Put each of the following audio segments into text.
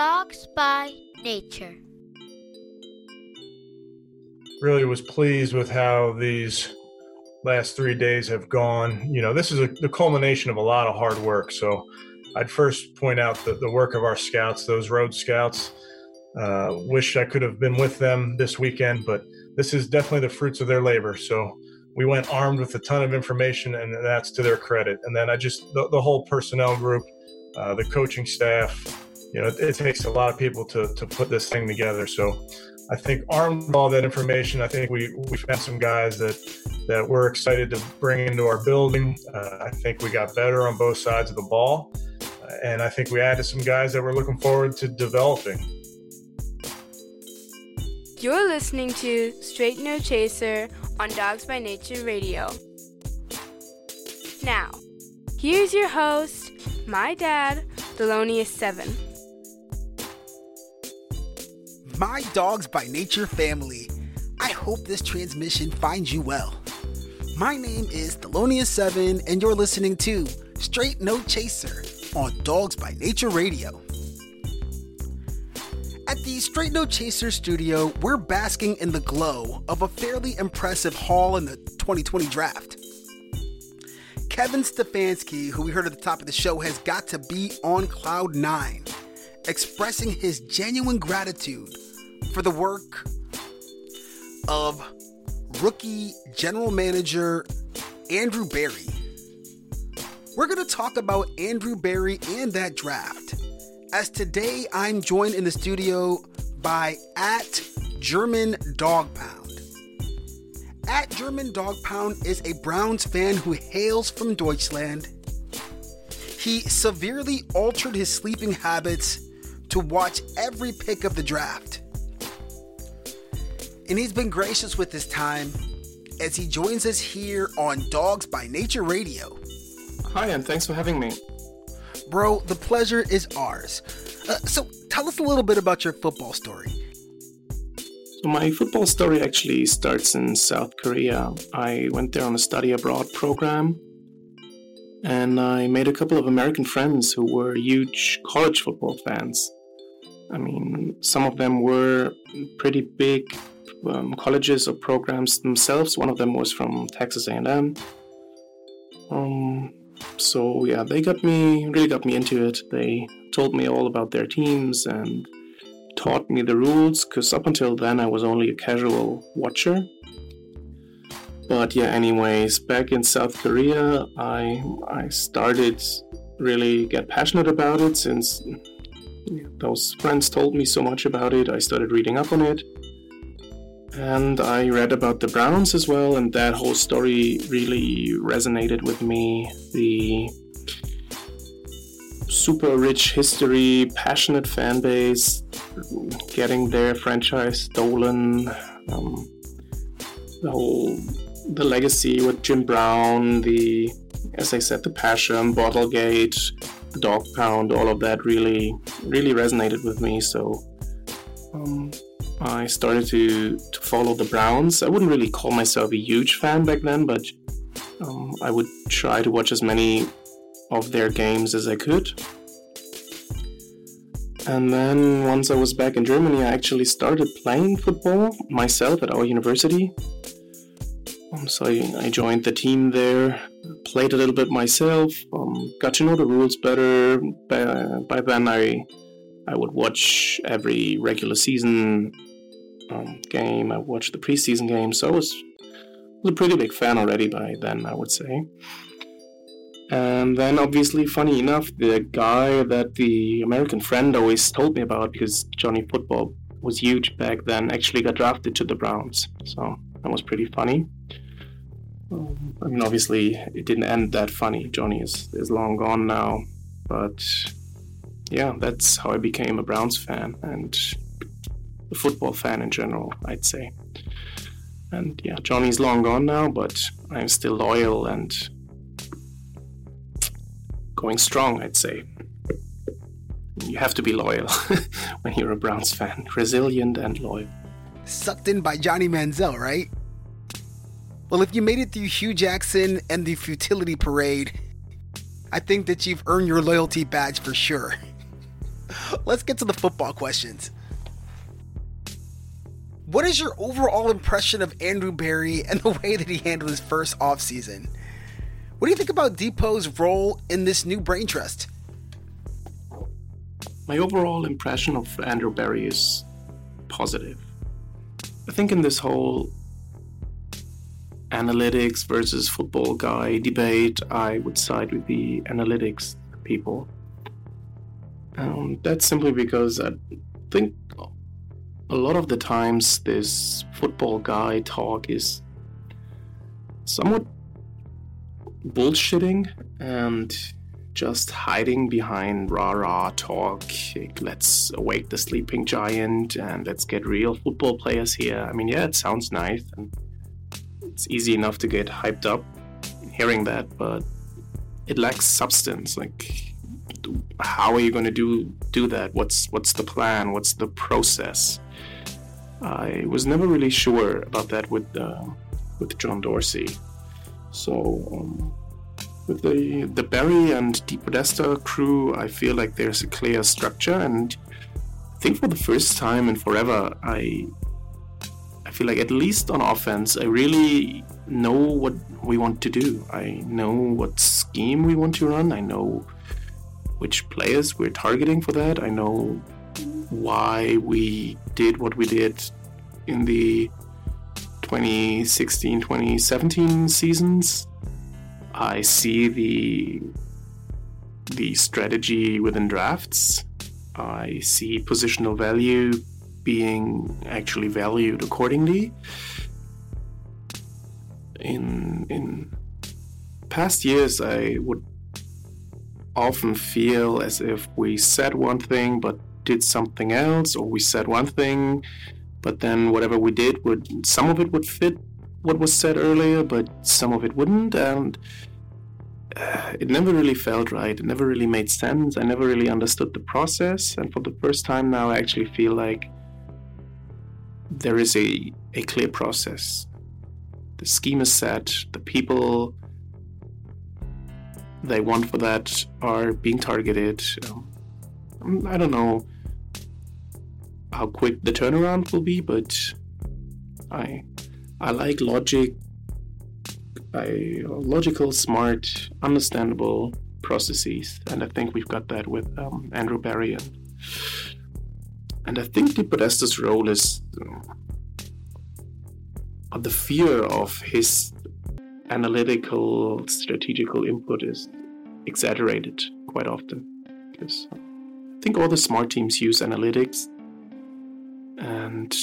Dawgs by Nature. Really was pleased with how these last three days have gone. You know, this is a, the culmination of a lot of hard work. So I'd first point out the, the work of our scouts, those road scouts. Uh, wish I could have been with them this weekend, but this is definitely the fruits of their labor. So we went armed with a ton of information, and that's to their credit. And then I just, the, the whole personnel group, uh, the coaching staff, you know, it, it, takes a lot of people to, to put this thing together. So I think armed with all that information, I think we, we found some guys that, that we're excited to bring into our building. Uh, I think we got better on both sides of the ball. and I think we added some guys that we're looking forward to developing. You're listening to Straight No Chaser on Dawgs by Nature Radio. Now, here's your host, my dad, Thelonious7. My Dawgs by Nature family, I hope this transmission finds you well. My name is Thelonious7, and you're listening to Straight No Chaser on Dawgs by Nature Radio. At the Straight No Chaser studio, we're basking in the glow of a fairly impressive haul in the 2020 draft. Kevin Stefanski, who we heard at the top of the show, has got to be on cloud nine, expressing his genuine gratitude for the work of rookie general manager Andrew Berry. We're going to talk about Andrew Berry and that draft as today I'm joined in the studio by at German Dawg Pound. At German Dawg Pound is a Browns fan who hails from Deutschland. He severely altered his sleeping habits to watch every pick of the draft. And he's been gracious with his time as he joins us here on Dawgs by Nature Radio. Hi, and thanks for having me. Bro, the pleasure is ours. Uh, so, tell us a little bit about your football story. So, my football story actually starts in South Korea. I went there on a study abroad program, and I made a couple of American friends who were huge college football fans. I mean, some of them were pretty big um, colleges or programs themselves. One of them was from Texas A&M. Um, so yeah, they got me really got me into it. They told me all about their teams and taught me the rules because up until then I was only a casual watcher. But yeah, anyways, back in South Korea, I I started really get passionate about it since those friends told me so much about it. I started reading up on it. And I read about the Browns as well, and that whole story really resonated with me. The super rich history, passionate fan base, getting their franchise stolen, um, the whole the legacy with Jim Brown, the as I said, the passion, Bottlegate, the Dawg Pound, all of that really really resonated with me. So. Um, I started to, to follow the Browns. I wouldn't really call myself a huge fan back then, but um, I would try to watch as many of their games as I could. And then once I was back in Germany, I actually started playing football myself at our university. Um, so I, I, joined the team there, played a little bit myself, um, got to know the rules better. By, by then, I I would watch every regular season um, game. I watched the preseason game, so I was, was a pretty big fan already by then, I would say. And then, obviously, funny enough, the guy that the American friend always told me about, because Johnny Football was huge back then, actually got drafted to the Browns. So that was pretty funny. Um, I mean, obviously, it didn't end that funny. Johnny is, is long gone now. But yeah, that's how I became a Browns fan. And a football fan in general, I'd say. And yeah, Johnny's long gone now, but I'm still loyal and going strong, I'd say. You have to be loyal when you're a Browns fan, resilient and loyal. Sucked in by Johnny Manziel, right? Well, if you made it through Hue Jackson and the futility parade, I think that you've earned your loyalty badge for sure. let's get to the football questions. What is your overall impression of Andrew Berry and the way that he handled his first offseason? What do you think about Depot's role in this new brain trust? My overall impression of Andrew Berry is positive. I think in this whole analytics versus football guy debate, I would side with the analytics people. Um, that's simply because I think a lot of the times this football guy talk is somewhat bullshitting and just hiding behind rah rah talk. Let's awake the sleeping giant and let's get real football players here. I mean, yeah, it sounds nice and it's easy enough to get hyped up hearing that, but it lacks substance. Like, how are you going to do do that? What's what's the plan? What's the process? I was never really sure about that with uh, with John Dorsey. So um, with the the Berry and DePodesta crew, I feel like there's a clear structure, and I think for the first time in forever, I I feel like at least on offense, I really know what we want to do. I know what scheme we want to run. I know which players we're targeting for that. I know why we did what we did in the 2016 2017 seasons. I see the the strategy within drafts. I see positional value being actually valued accordingly. In in past years, I would often feel as if we said one thing but did something else, or we said one thing, but then whatever we did would some of it would fit what was said earlier, but some of it wouldn't, and uh, it never really felt right. It never really made sense. I never really understood the process, and for the first time now, I actually feel like there is a, a clear process. The scheme is set, the people they want for that are being targeted. Um, I don't know how quick the turnaround will be, but I I like logic. I logical, smart, understandable processes, and I think we've got that with um, Andrew Berry and and I think DePodesta's role is uh, the fear of his analytical, strategical input is exaggerated quite often. Because I think all the smart teams use analytics, and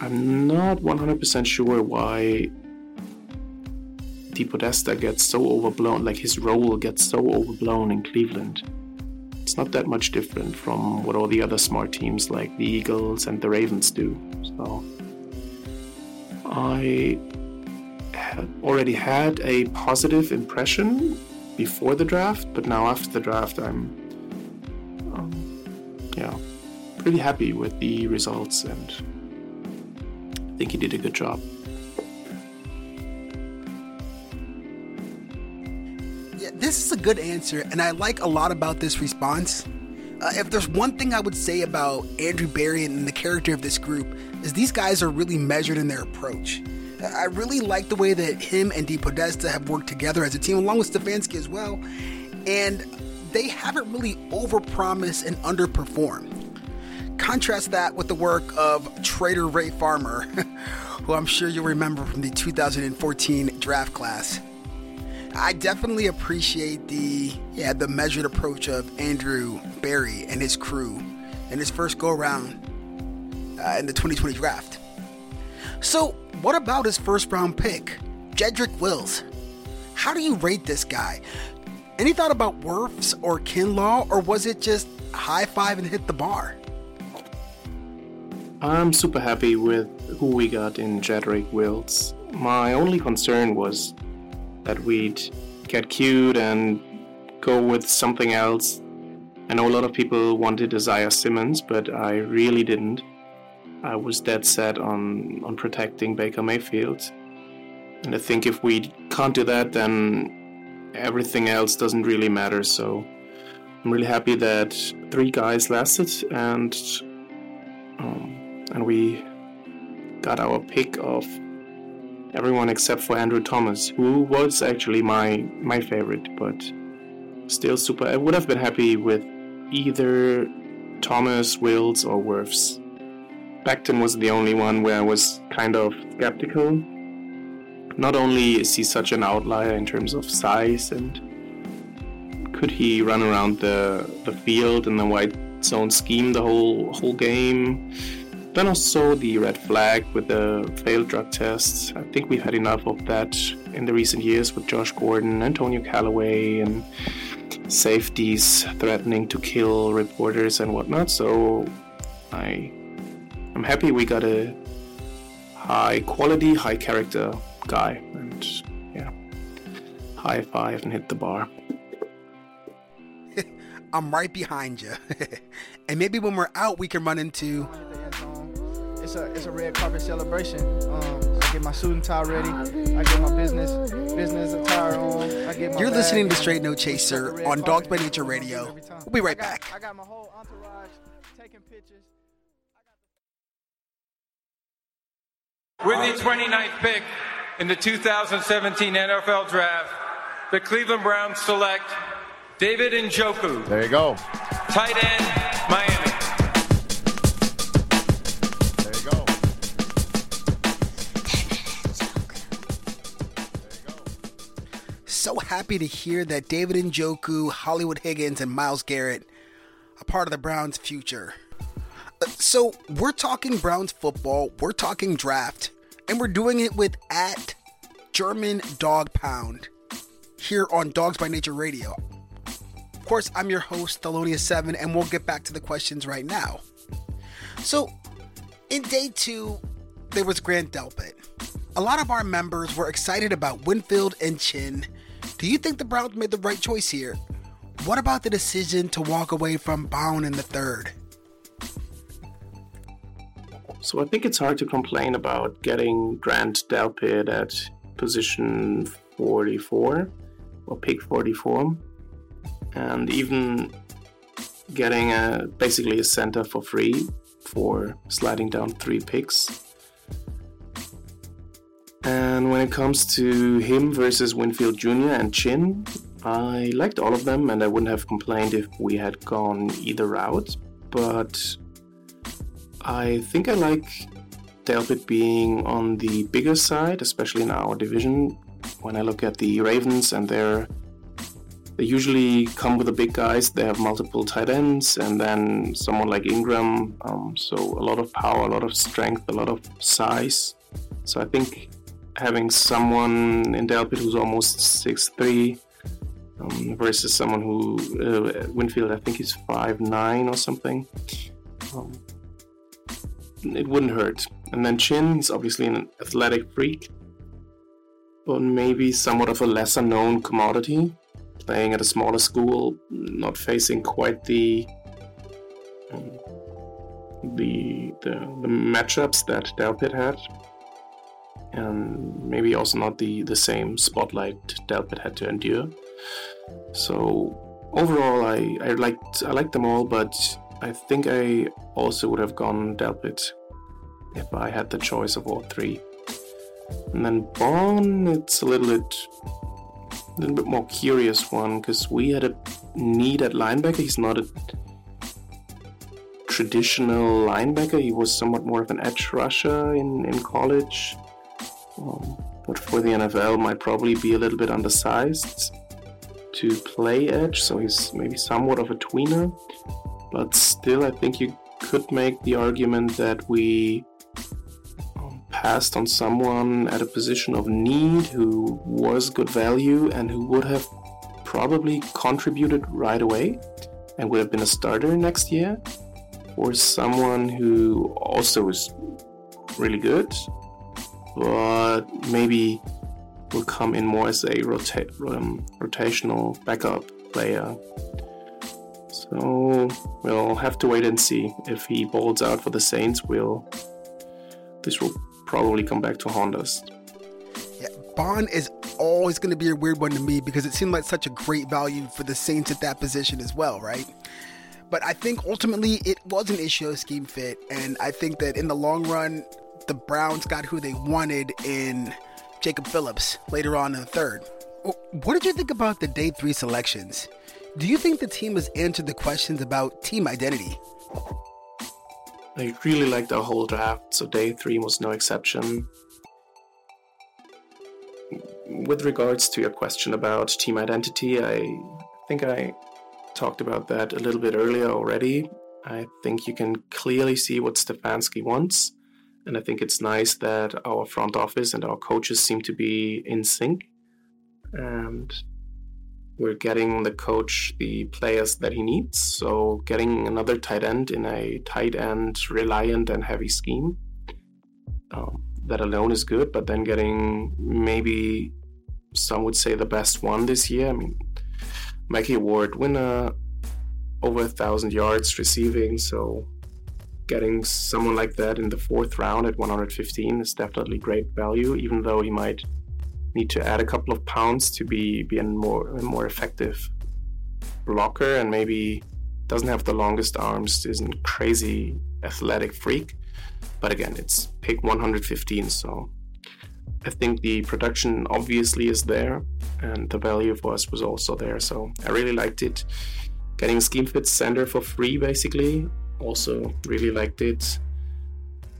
I'm not 100% sure why DePodesta gets so overblown, like his role gets so overblown in Cleveland. It's not that much different from what all the other smart teams like the Eagles and the Ravens do. So I had already had a positive impression before the draft, but now after the draft, I'm, pretty happy with the results and I think he did a good job. Yeah, this is a good answer, and I like a lot about this response. Uh, if there's one thing I would say about Andrew Berry and the character of this group, is these guys are really measured in their approach. I really like the way that him and DePodesta have worked together as a team, along with Stefanski as well. And they haven't really overpromised and underperformed. Contrast that with the work of Trader Ray Farmer, who I'm sure you'll remember from the 2014 draft class. I definitely appreciate the yeah the measured approach of Andrew Berry and his crew in his first go around uh, in the 2020 draft. So, what about his first round pick, Jedrick Wills? How do you rate this guy? Any thought about Wirfs or Kinlaw, or was it just high five and hit the bar? I'm super happy with who we got in Jedrick Wills. My only concern was that we'd get cute and go with something else. I know a lot of people wanted Isaiah Simmons, but I really didn't. I was dead set on, on protecting Baker Mayfield. And I think if we can't do that, then everything else doesn't really matter. So I'm really happy that three guys lasted and um, and we got our pick of everyone except for Andrew Thomas, who was actually my my favorite, but still super. I would have been happy with either Thomas, Wills, or Wirfs. Becton was the only one where I was kind of skeptical. Not only is he such an outlier in terms of size and could he run around the the field in the wide zone scheme the whole whole game? Then also the red flag with the failed drug tests. I think we've had enough of that in the recent years with Josh Gordon, Antonio Callaway, and safeties threatening to kill reporters and whatnot. So I I'm happy we got a high quality, high character guy, and yeah, high five and hit the bar. I'm right behind you. and maybe when we're out, we can run into. It's a it's a red carpet celebration. Um, I get my suit and tie ready. I get my business business attire on. I get my. You're bag, listening to and Straight No Chaser on carpet Dawgs by Nature Radio. We'll be right I got- back. I got my whole entourage taking pictures. With the 29th pick in the 2017 NFL Draft, the Cleveland Browns select David Njoku, There you go. tight end, happy to hear that David Njoku, Hollywood Higgins, and Myles Garrett are part of the Browns' future. Uh, So we're talking Browns football, we're talking draft, and we're doing it with at German Dawg Pound here on Dawgs by Nature Radio. Of course, I'm your host, Thelonious7, and we'll get back to the questions right now. So, in day two, there was Grant Delpit. A lot of our members were excited about Winfield and Chinn. Do you think the Browns made the right choice here? What about the decision to walk away from Baun in the third? So I think it's hard to complain about getting Grant Delpit at position 44 or pick 44, and even getting a basically a center for free for sliding down three picks. And when it comes to him versus Winfield Jr. and Chinn, I liked all of them, and I wouldn't have complained if we had gone either route. But I think I like Delpit being on the bigger side, especially in our division. When I look at the Ravens and they're they usually come with the big guys. They have multiple tight ends, and then someone like Ingram. Um, so a lot of power, a lot of strength, a lot of size. So I think having someone in Delpit who's almost six three um, versus someone who uh, Winfield, I think he's five nine or something. Um, it wouldn't hurt. And then Chinn, he's obviously an athletic freak, but maybe somewhat of a lesser known commodity, playing at a smaller school, not facing quite the um, the, the the matchups that Delpit had, and maybe also not the the same spotlight Delpit had to endure. So overall, I I liked I liked them all, but I think I also would have gone Delpit if I had the choice of all three. And then Baun, it's a little bit, a little bit more curious one because we had a need at linebacker. He's not a traditional linebacker. He was somewhat more of an edge rusher in in college, um, but for the NFL, might probably be a little bit undersized to play edge. So he's maybe somewhat of a tweener but still, I think you could make the argument that we um, passed on someone at a position of need who was good value and who would have probably contributed right away and would have been a starter next year, or someone who also is really good, but maybe will come in more as a rota- um, rotational backup player. So we'll have to wait and see if he bolts out for the Saints. Will this will probably come back to haunt us? Yeah, Baun is always going to be a weird one to me because it seemed like such a great value for the Saints at that position as well, right? But I think ultimately it was an issue of scheme fit, and I think that in the long run, the Browns got who they wanted in Jacob Phillips later on in the third. What did you think about the day three selections? Do you think the team has answered the questions about team identity? I really liked our whole draft, so day three was no exception. With regards to your question about team identity, I think I talked about that a little bit earlier already. I think you can clearly see what Stefanski wants, and I think it's nice that our front office and our coaches seem to be in sync. And we're getting the coach the players that he needs. So getting another tight end in a tight end reliant and heavy scheme, um, that alone is good. But then getting maybe some would say the best one this year. I mean, Mackey Award winner, over a thousand yards receiving. So getting someone like that in the fourth round at 115 is definitely great value, even though he might need to add a couple of pounds to be be a more a more effective blocker and maybe doesn't have the longest arms isn't crazy athletic freak. But again it's pick 115 so i think the production obviously is there and the value for us was also there. So i really liked it. Getting scheme fit center for free basically also really liked it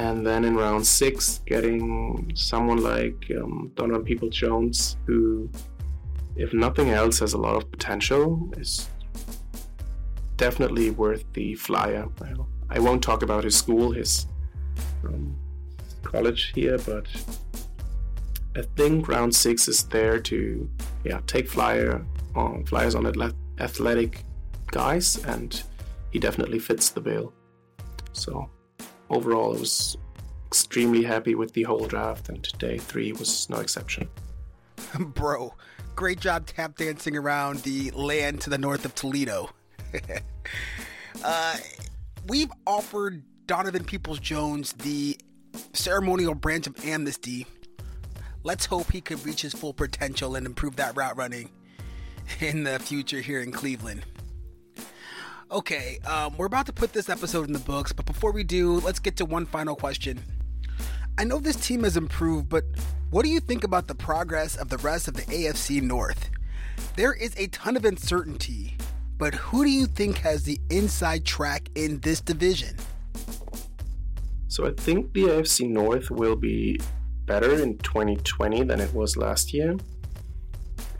and then in round six, getting someone like um, Donovan People Jones, who, if nothing else, has a lot of potential, is definitely worth the flyer. I won't talk about his school, his um, college here, but I think round six is there to yeah take flyer on flyers on athletic guys, and he definitely fits the bill. So overall, I was extremely happy with the whole draft, and day three was no exception. Bro, great job tap dancing around the land to the north of Toledo. uh, we've offered Donovan Peoples Jones the ceremonial branch of amnesty. Let's hope he could reach his full potential and improve that route running in the future here in Cleveland. Okay, um, we're about to put this episode in the books, but before we do, let's get to one final question. I know this team has improved, but what do you think about the progress of the rest of the AFC North? There is a ton of uncertainty, but who do you think has the inside track in this division? So I think the AFC North will be better in 2020 than it was last year.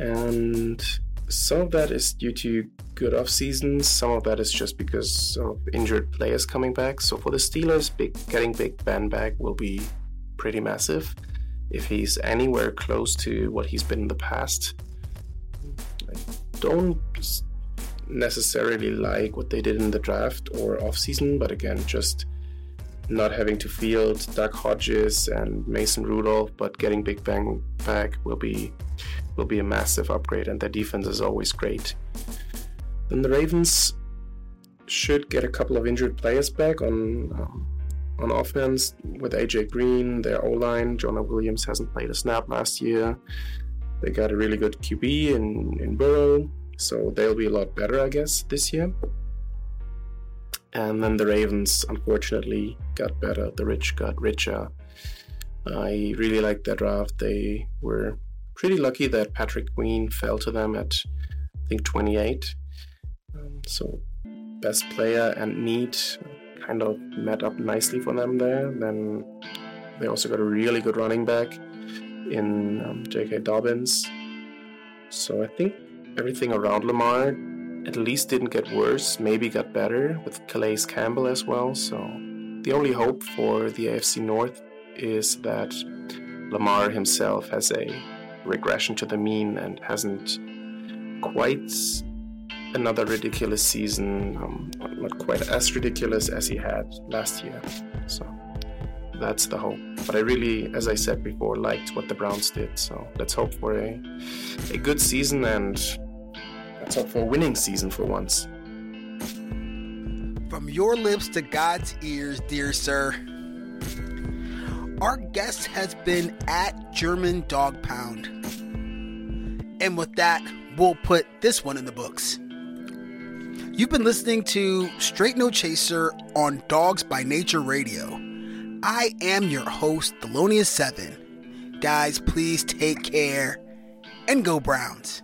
And some of that is due to good off seasons. Some of that is just because of injured players coming back. So for the Steelers, big, getting Big Ben back will be pretty massive. If he's anywhere close to what he's been in the past, I don't necessarily like what they did in the draft or off season. But again, just not having to field Duck Hodges and Mason Rudolph, but getting Big Ben back will be will be a massive upgrade, and their defense is always great. Then the Ravens should get a couple of injured players back on um, on offense with AJ Green, their O line. Jonah Williams hasn't played a snap last year. They got a really good QB in in Burrow, so they'll be a lot better, I guess, this year. And then the Ravens, unfortunately, got better. The rich got richer. I really liked their draft. They were pretty lucky that Patrick Queen fell to them at, I think, 28. Um, so, best player and need kind of met up nicely for them there. Then they also got a really good running back in um, J.K. Dobbins. So, I think everything around Lamar at least didn't get worse, maybe got better with Calais Campbell as well. So, the only hope for the AFC North is that Lamar himself has a regression to the mean and hasn't quite another ridiculous season, um, not quite as ridiculous as he had last year. So that's the hope. But I really, as I said before, liked what the Browns did. So let's hope for a, a good season and let's hope for a winning season for once. From your lips to God's ears, dear sir. Our guest has been at German Dawg Pound. And with that, we'll put this one in the books. You've been listening to Straight No Chaser on Dawgs by Nature Radio. I am your host, Thelonious7. Guys, please take care and go Browns.